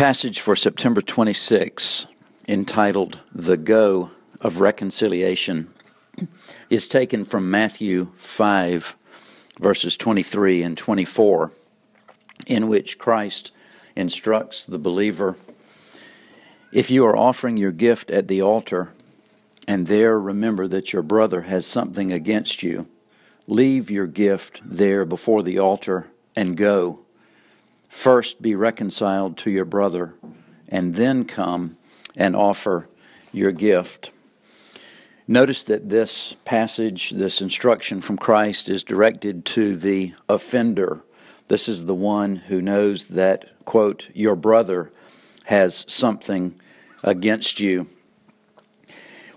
passage for September 26, entitled The Go of Reconciliation, is taken from Matthew 5, verses 23 and 24, in which Christ instructs the believer If you are offering your gift at the altar, and there remember that your brother has something against you, leave your gift there before the altar and go. First be reconciled to your brother, and then come and offer your gift. Notice that this passage, this instruction from Christ, is directed to the offender. This is the one who knows that, quote, your brother has something against you.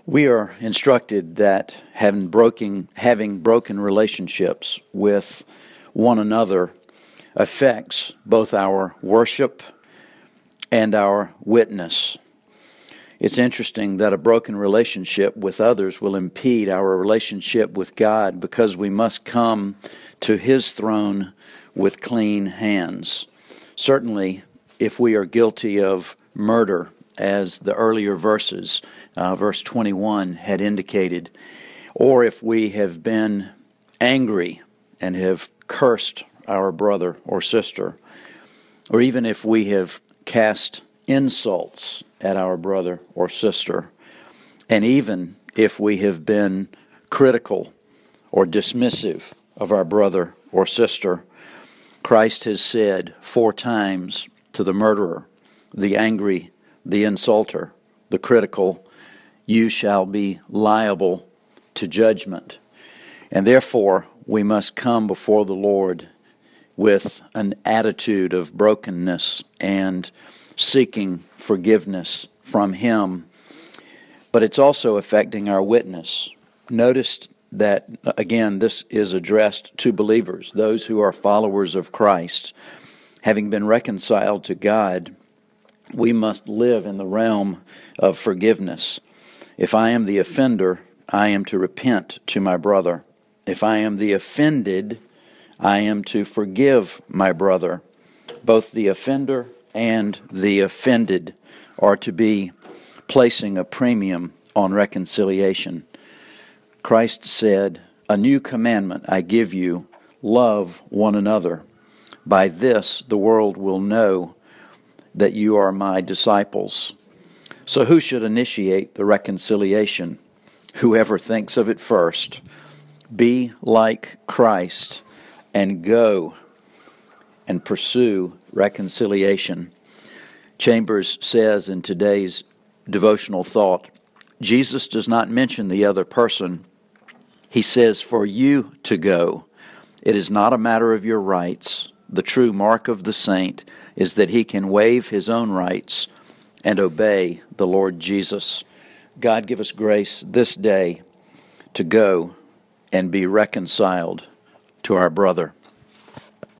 We are instructed that having broken, having broken relationships with one another affects both our worship and our witness. It's interesting that a broken relationship with others will impede our relationship with God because we must come to His throne with clean hands. Certainly, if we are guilty of murder, as the earlier verses, uh, verse 21, had indicated, or if we have been angry and have cursed our brother or sister, or even if we have cast insults at our brother or sister, and even if we have been critical or dismissive of our brother or sister, Christ has said four times to the murderer, the angry, the insulter, the critical, you shall be liable to judgment. And therefore, we must come before the Lord with an attitude of brokenness and seeking forgiveness from Him, but it's also affecting our witness. Notice that, again, this is addressed to believers, those who are followers of Christ. Having been reconciled to God, we must live in the realm of forgiveness. If I am the offender, I am to repent to my brother. If I am the offended, I am to forgive my brother. Both the offender and the offended are to be placing a premium on reconciliation. Christ said, A new commandment I give you love one another. By this the world will know that you are my disciples. So, who should initiate the reconciliation? Whoever thinks of it first. Be like Christ and go and pursue reconciliation. Chambers says in today's devotional thought Jesus does not mention the other person. He says, For you to go. It is not a matter of your rights. The true mark of the saint is that he can waive his own rights and obey the Lord Jesus. God give us grace this day to go and be reconciled to our brother.